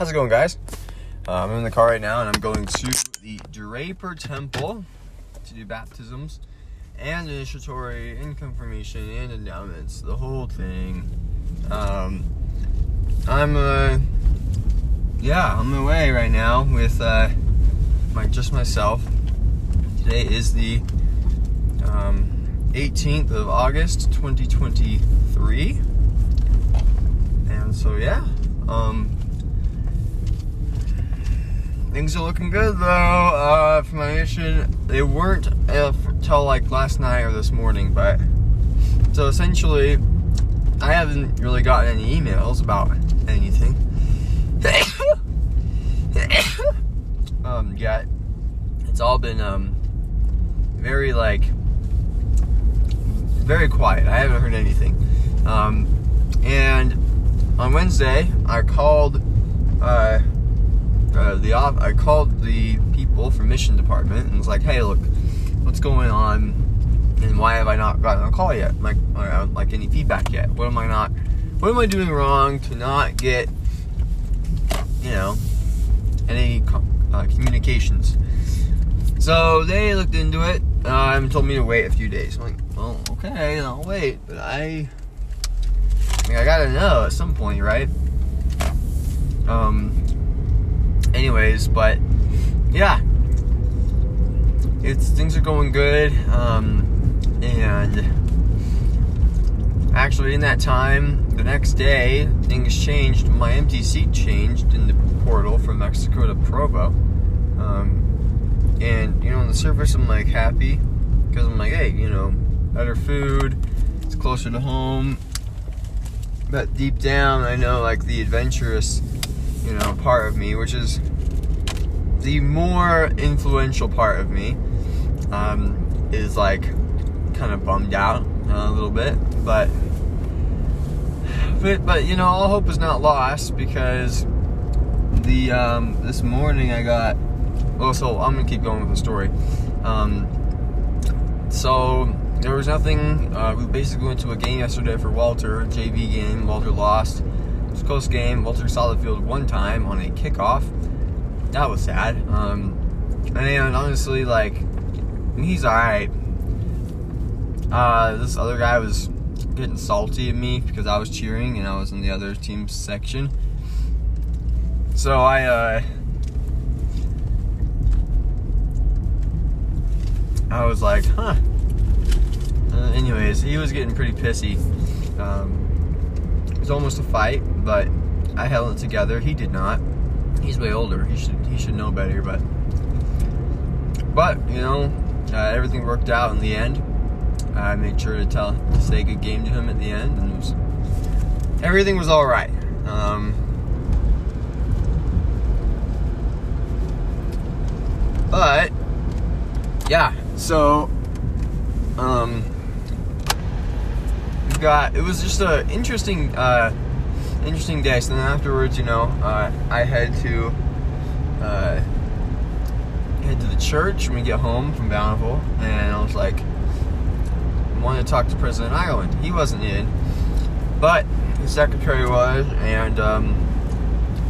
How's it going, guys? Uh, I'm in the car right now, and I'm going to the Draper Temple to do baptisms and initiatory and confirmation and endowments, the whole thing. Um, I'm uh, yeah, I'm away right now with uh, my just myself. Today is the um, 18th of August, 2023, and so yeah. Um, Things are looking good though. Uh, for my mission, they weren't uh, till like last night or this morning, but so essentially, I haven't really gotten any emails about anything um, yet. It's all been um, very like very quiet. I haven't heard anything. Um, and on Wednesday, I called. Uh, uh, the off, I called the people from mission department and was like, "Hey, look, what's going on, and why have I not gotten a call yet? Like, like any feedback yet? What am I not? What am I doing wrong to not get, you know, any uh, communications?" So they looked into it uh, and told me to wait a few days. I'm like, "Well, okay, I'll wait," but I, I, mean, I gotta know at some point, right? Um, anyways, but yeah, it's things are going good, um, and actually in that time, the next day, things changed. My MTC changed in the portal from Mexico to Provo, um, and you know, on the surface, I'm like happy because I'm like, hey, you know, better food, it's closer to home. But deep down, I know like the adventurous you know, part of me, which is the more influential part of me, um, is like kind of bummed out a little bit, but but but you know, all hope is not lost because the um, this morning I got. Oh, so I'm gonna keep going with the story. Um, so there was nothing. Uh, we basically went to a game yesterday for Walter, JV game. Walter lost. It was a close game. Walter saw the field one time on a kickoff. That was sad. Um, and honestly, like, he's alright. Uh, this other guy was getting salty at me because I was cheering and I was in the other team's section. So I, uh, I was like, huh. Uh, anyways, he was getting pretty pissy. Um, it was almost a fight, but I held it together. He did not. He's way older. He should he should know better, but but you know, uh, everything worked out in the end. I made sure to tell to say good game to him at the end, and was, everything was all right. Um, but yeah, so um, we got it was just a interesting uh, interesting day. So then afterwards, you know, uh, I had to uh, head to the church when we get home from Bountiful, and I was like, wanted to talk to President Ireland. He wasn't in, but his secretary was, and um,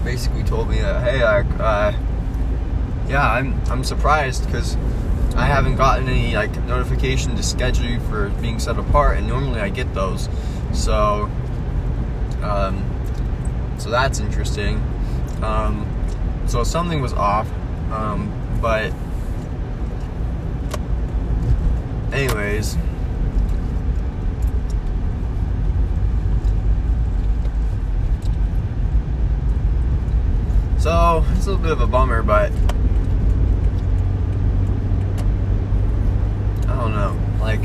basically told me that, hey, like, uh, yeah, I'm I'm surprised because I haven't gotten any like notification to schedule you for being set apart, and normally I get those. So, so that's interesting. Um, so something was off, um, but anyways. So it's a little bit of a bummer, but I don't know. Like,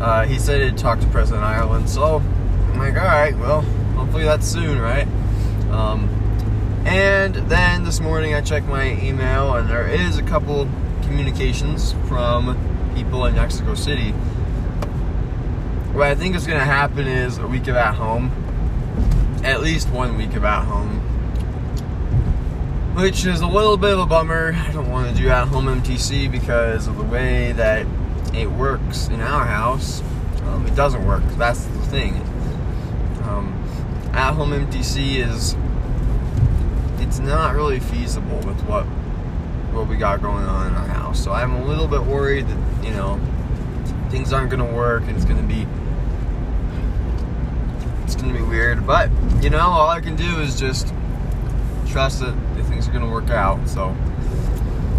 uh, he said he'd talk to President Ireland, so I'm like, all right, well, hopefully that's soon, right? Um, and then this morning I checked my email, and there is a couple communications from people in Mexico City. What I think is going to happen is a week of at home, at least one week of at home, which is a little bit of a bummer. I don't want to do at home MTC because of the way that it works in our house. Um, it doesn't work. That's the thing. At home MTC is it's not really feasible with what what we got going on in our house. So I'm a little bit worried that you know things aren't to work and it's to be it's to be weird. But you know, all I can do is just trust that things are to work out. So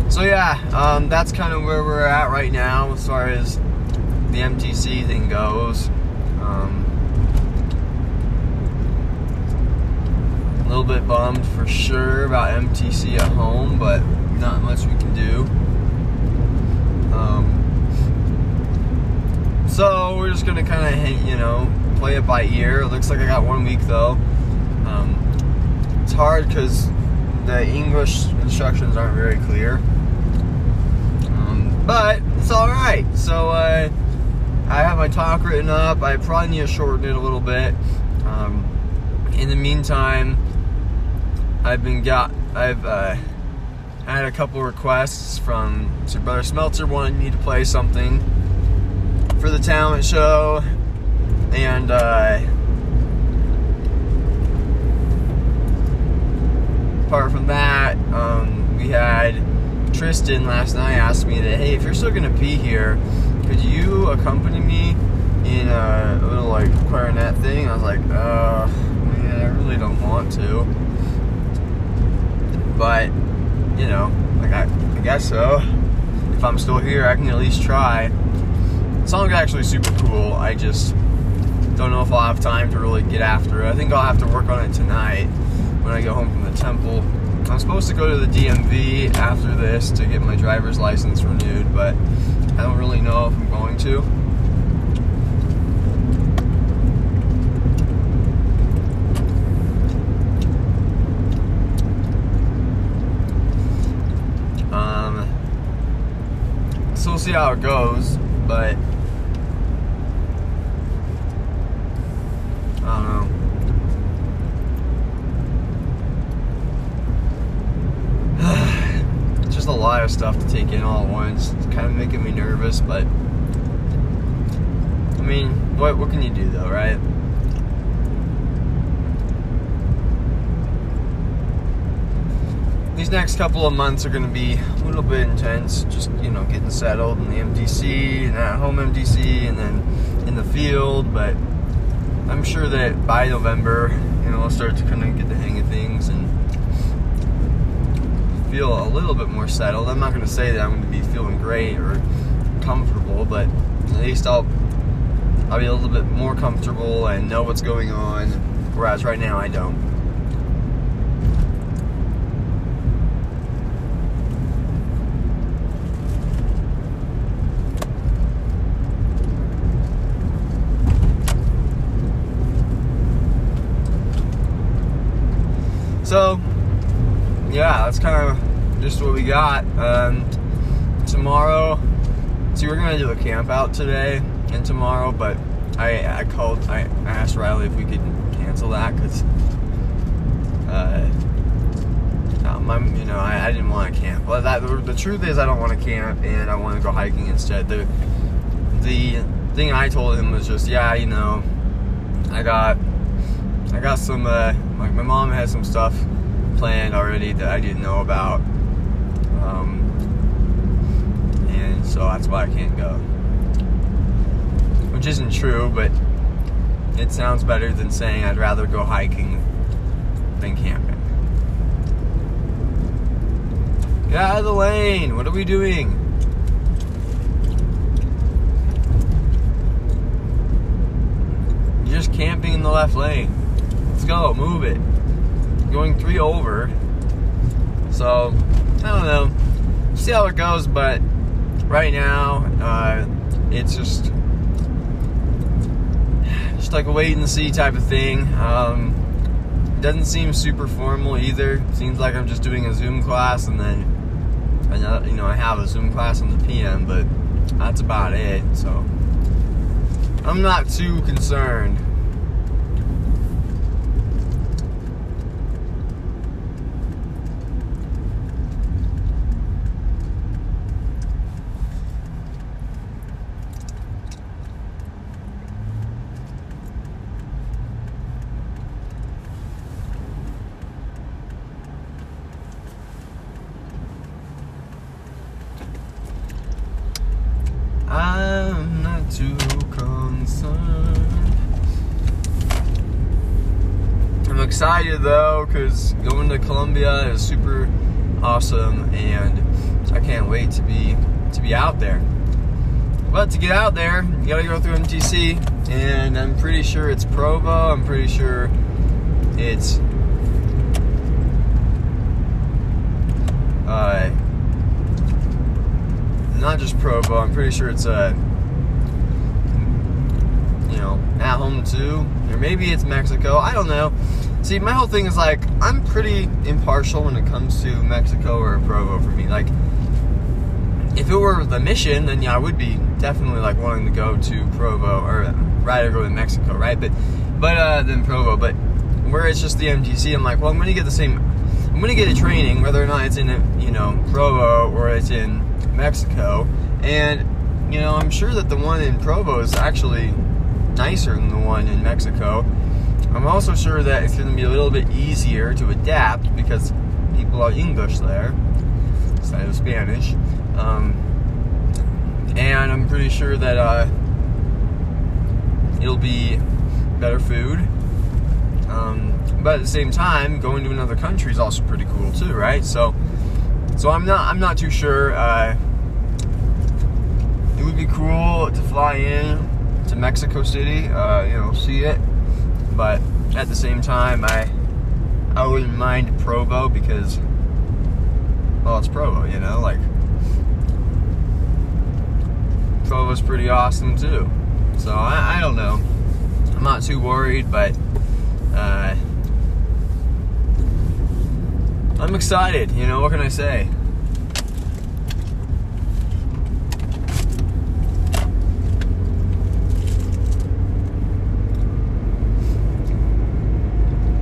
so yeah, um, that's kind of where we're at right now as far as the MTC thing goes. Um, a little bit bummed for sure about MTC at home, but not much we can do. Um, so we're just gonna kind of, you know, play it by ear. It looks like I got one week though. Um, it's hard because the English instructions aren't very clear but it's all right. So uh, I have my talk written up. I probably need to shorten it a little bit. Um, in the meantime, I've been got I've uh, had a couple requests from Sir Brother Smelter wanting me to play something for the talent show, and uh, apart from that, um, we had Tristan last night asked me that, hey, if you're still gonna be here, could you accompany me in a, a little like clarinet thing? I was like, uh, man, I really don't want to, but you know, like I, I guess so. If I'm still here, I can at least try. The song's actually super cool. I just don't know if I'll have time to really get after it. I think I'll have to work on it tonight when I get home from the temple. I'm supposed to go to the DMV after this to get my driver's license renewed, but I don't really know if I'm going to. Um, so we'll see how it goes, but I don't know. just a lot of stuff to take in all at once. It's kind of making me nervous, but I mean, what what can you do though, right? These next couple of months are going to be a little bit intense, just you know, getting settled in the MTC and at home MTC, and then in the field. But I'm sure that by November, you know, I'll start to kind of get the hang of things and feel a little bit more settled. I'm not going to say that I'm going to be feeling great or comfortable, but at least I'll I'll be a little bit more comfortable and know what's going on. Whereas right now I don't. So, yeah, that's kind of just what we got. Um, tomorrow, see, we're gonna do a camp out today and tomorrow, but I I called, I, I asked Riley if we could cancel that because, uh, um, you know, I, I didn't want to camp. Well, that the, the truth is, I don't want to camp and I want to go hiking instead. The the thing I told him was just, yeah, you know, I got I got some uh, like my mom has some stuff planned already that I didn't know about. Um, and so that's why I can't go. Which isn't true, but it sounds better than saying I'd rather go hiking than camping. Get out of the lane! What are we doing? You're just camping in the left lane. Go, move it. Going three over. So I don't know. See how it goes, but right now, uh, it's just just like a wait and see type of thing. Um, doesn't seem super formal either. Seems like I'm just doing a Zoom class and then another, you know, I have a Zoom class on the PM, but that's about it. So I'm not too concerned. Excited though because going to Colombia is super awesome, and I can't wait to be to be out there. But to get out there, you gotta go through MTC, and I'm pretty sure it's Provo. I'm pretty sure it's uh, not just Provo. I'm pretty sure it's uh, you know, at home too, or maybe it's Mexico. I don't know. See, my whole thing is like I'm pretty impartial when it comes to Mexico or Provo for me. Like, if it were the mission, then yeah, I would be definitely like wanting to go to Provo or rather go to Mexico, right? But, but uh, then Provo. But where it's just the MTC, I'm like, well, I'm gonna get the same. I'm gonna get a training, whether or not it's in you know Provo or it's in Mexico, and you know I'm sure that the one in Provo is actually nicer than the one in Mexico. I'm also sure that it's going to be a little bit easier to adapt because people are English there instead of Spanish. Um, and I'm pretty sure that uh, it'll be better food. Um, but at the same time, going to another country is also pretty cool too, right? So, so I'm not I'm not too sure. Uh, it would be cool to fly in to Mexico City, uh, you know, see it. But at the same time, I I wouldn't mind Provo because, well, it's Provo, you know, like Provo's pretty awesome too. So I, I don't know. I'm not too worried, but uh, I'm excited. You know, what can I say?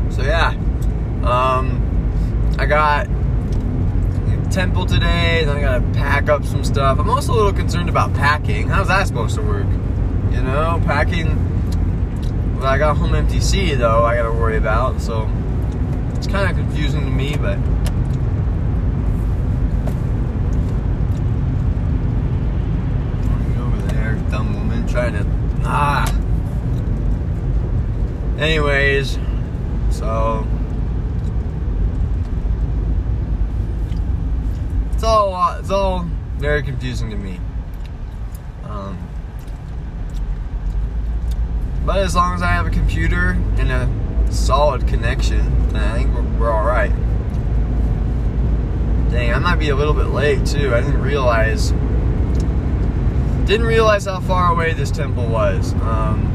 So yeah, um, I got temple today. Then I gotta pack up some stuff. I'm also a little concerned about packing. How's that supposed to work? You know, packing. Well, I got home MTC though. I gotta worry about. So it's kind of confusing to me, but. Over there, dumb woman trying to ah. Anyways, so it's all uh, it's all very confusing to me. Um, but as long as I have a computer and a solid connection, then I think we're, we're all right. Dang, I might be a little bit late too. I didn't realize didn't realize how far away this temple was. Um,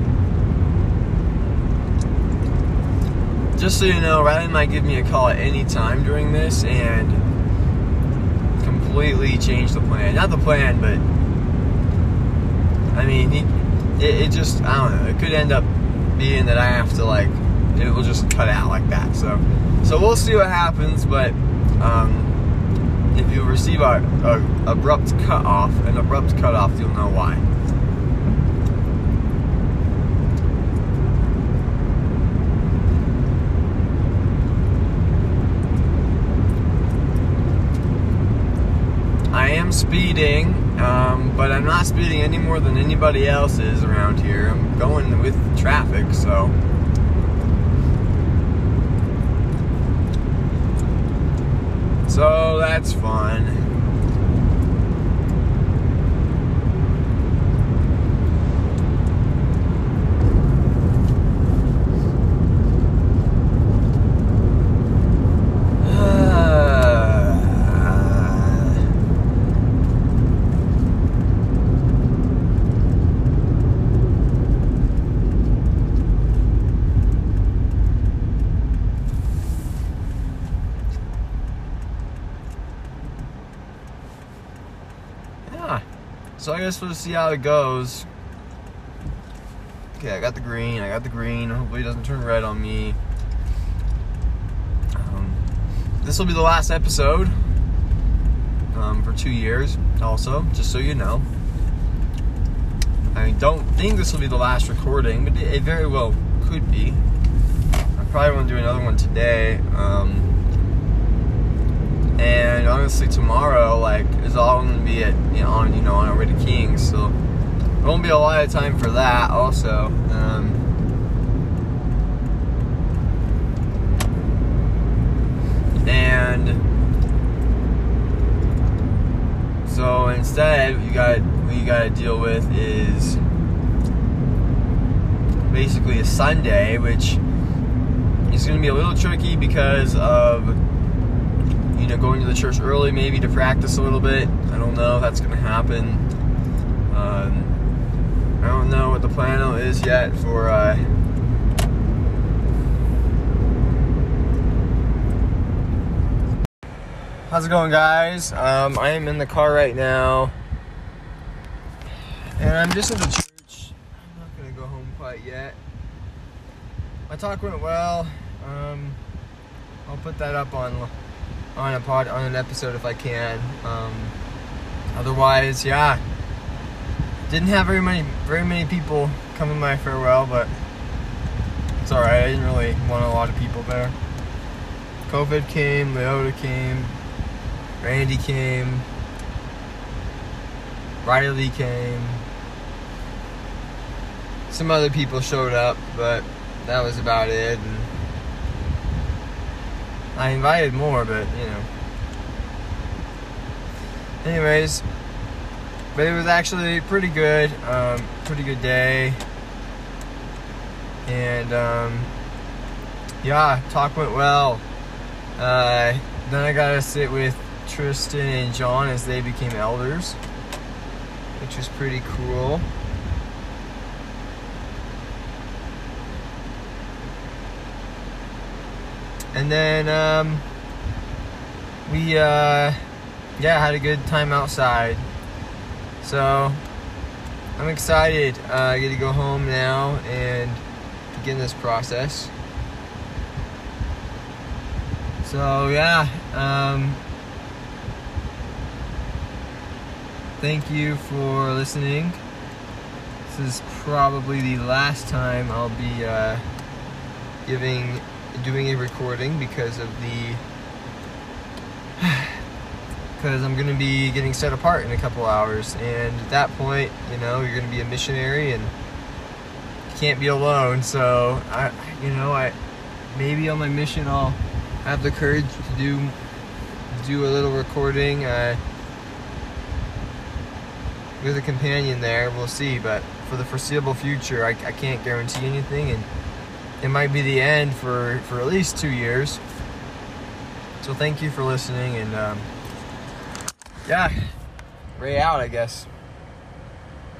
just so you know, Riley might give me a call at any time during this and completely change the plan. Not the plan, but I mean, it, it just I don't know. It could end up being that I have to like it will just cut out like that. So, so we'll see what happens. But um, if you receive a, a abrupt cut off, an abrupt cut off, you'll know why. I am speeding, um, but I'm not speeding any more than anybody else is around here. I'm going with traffic, so. So that's fun. I guess we'll see how it goes. Okay, I got the green. I got the green. Hopefully it doesn't turn red on me. Um, this will be the last episode um, for two years, also, just so you know. I don't think this will be the last recording, but it, it very well could be. I probably won't do another one today. Um, and honestly, tomorrow, like, is all to be at, you know, on, you know, on our way to Kings. So there won't be a lot of time for that. Also, um, and so instead, you got what you got to deal with is basically a Sunday, which is to be a little tricky because of you know going to the church early, maybe to practice a little bit. I don't know if that's going to happen. Um, I don't know what the plan is yet for. Uh, How's it going, guys? Um, I am in the car right now, and I'm just at the church. I'm not gonna go home quite yet. My talk went well. Um, I'll put that up on on a pod on an episode if I can. Um, otherwise, yeah, didn't have very many very many people come to my farewell, but it's all right. I didn't really want a lot of people there. COVID came, Leota came, Randy came. Riley came. Some other people showed up, but that was about it. And I invited more, but you know. Anyways, but it was actually pretty good. Um, pretty good day. And um, yeah, talk went well. Uh, then I got to sit with Tristan and John as they became elders, which was pretty cool. And then um, we, uh, yeah, had a good time outside. So I'm excited. Uh, I get to go home now and begin this process. So yeah, um, thank you for listening. This is probably the last time I'll be uh, giving, doing a recording because of the, because I'm gonna be getting set apart in a couple hours, and at that point, you know, you're gonna be a missionary and can't be alone. So I, you know, I maybe on my mission I'll have the courage to do do a little recording. Uh, with a companion there. We'll see, but for the foreseeable future, I, I can't guarantee anything, and it might be the end for for at least two years. So thank you for listening, and um, yeah, Ray out, I guess.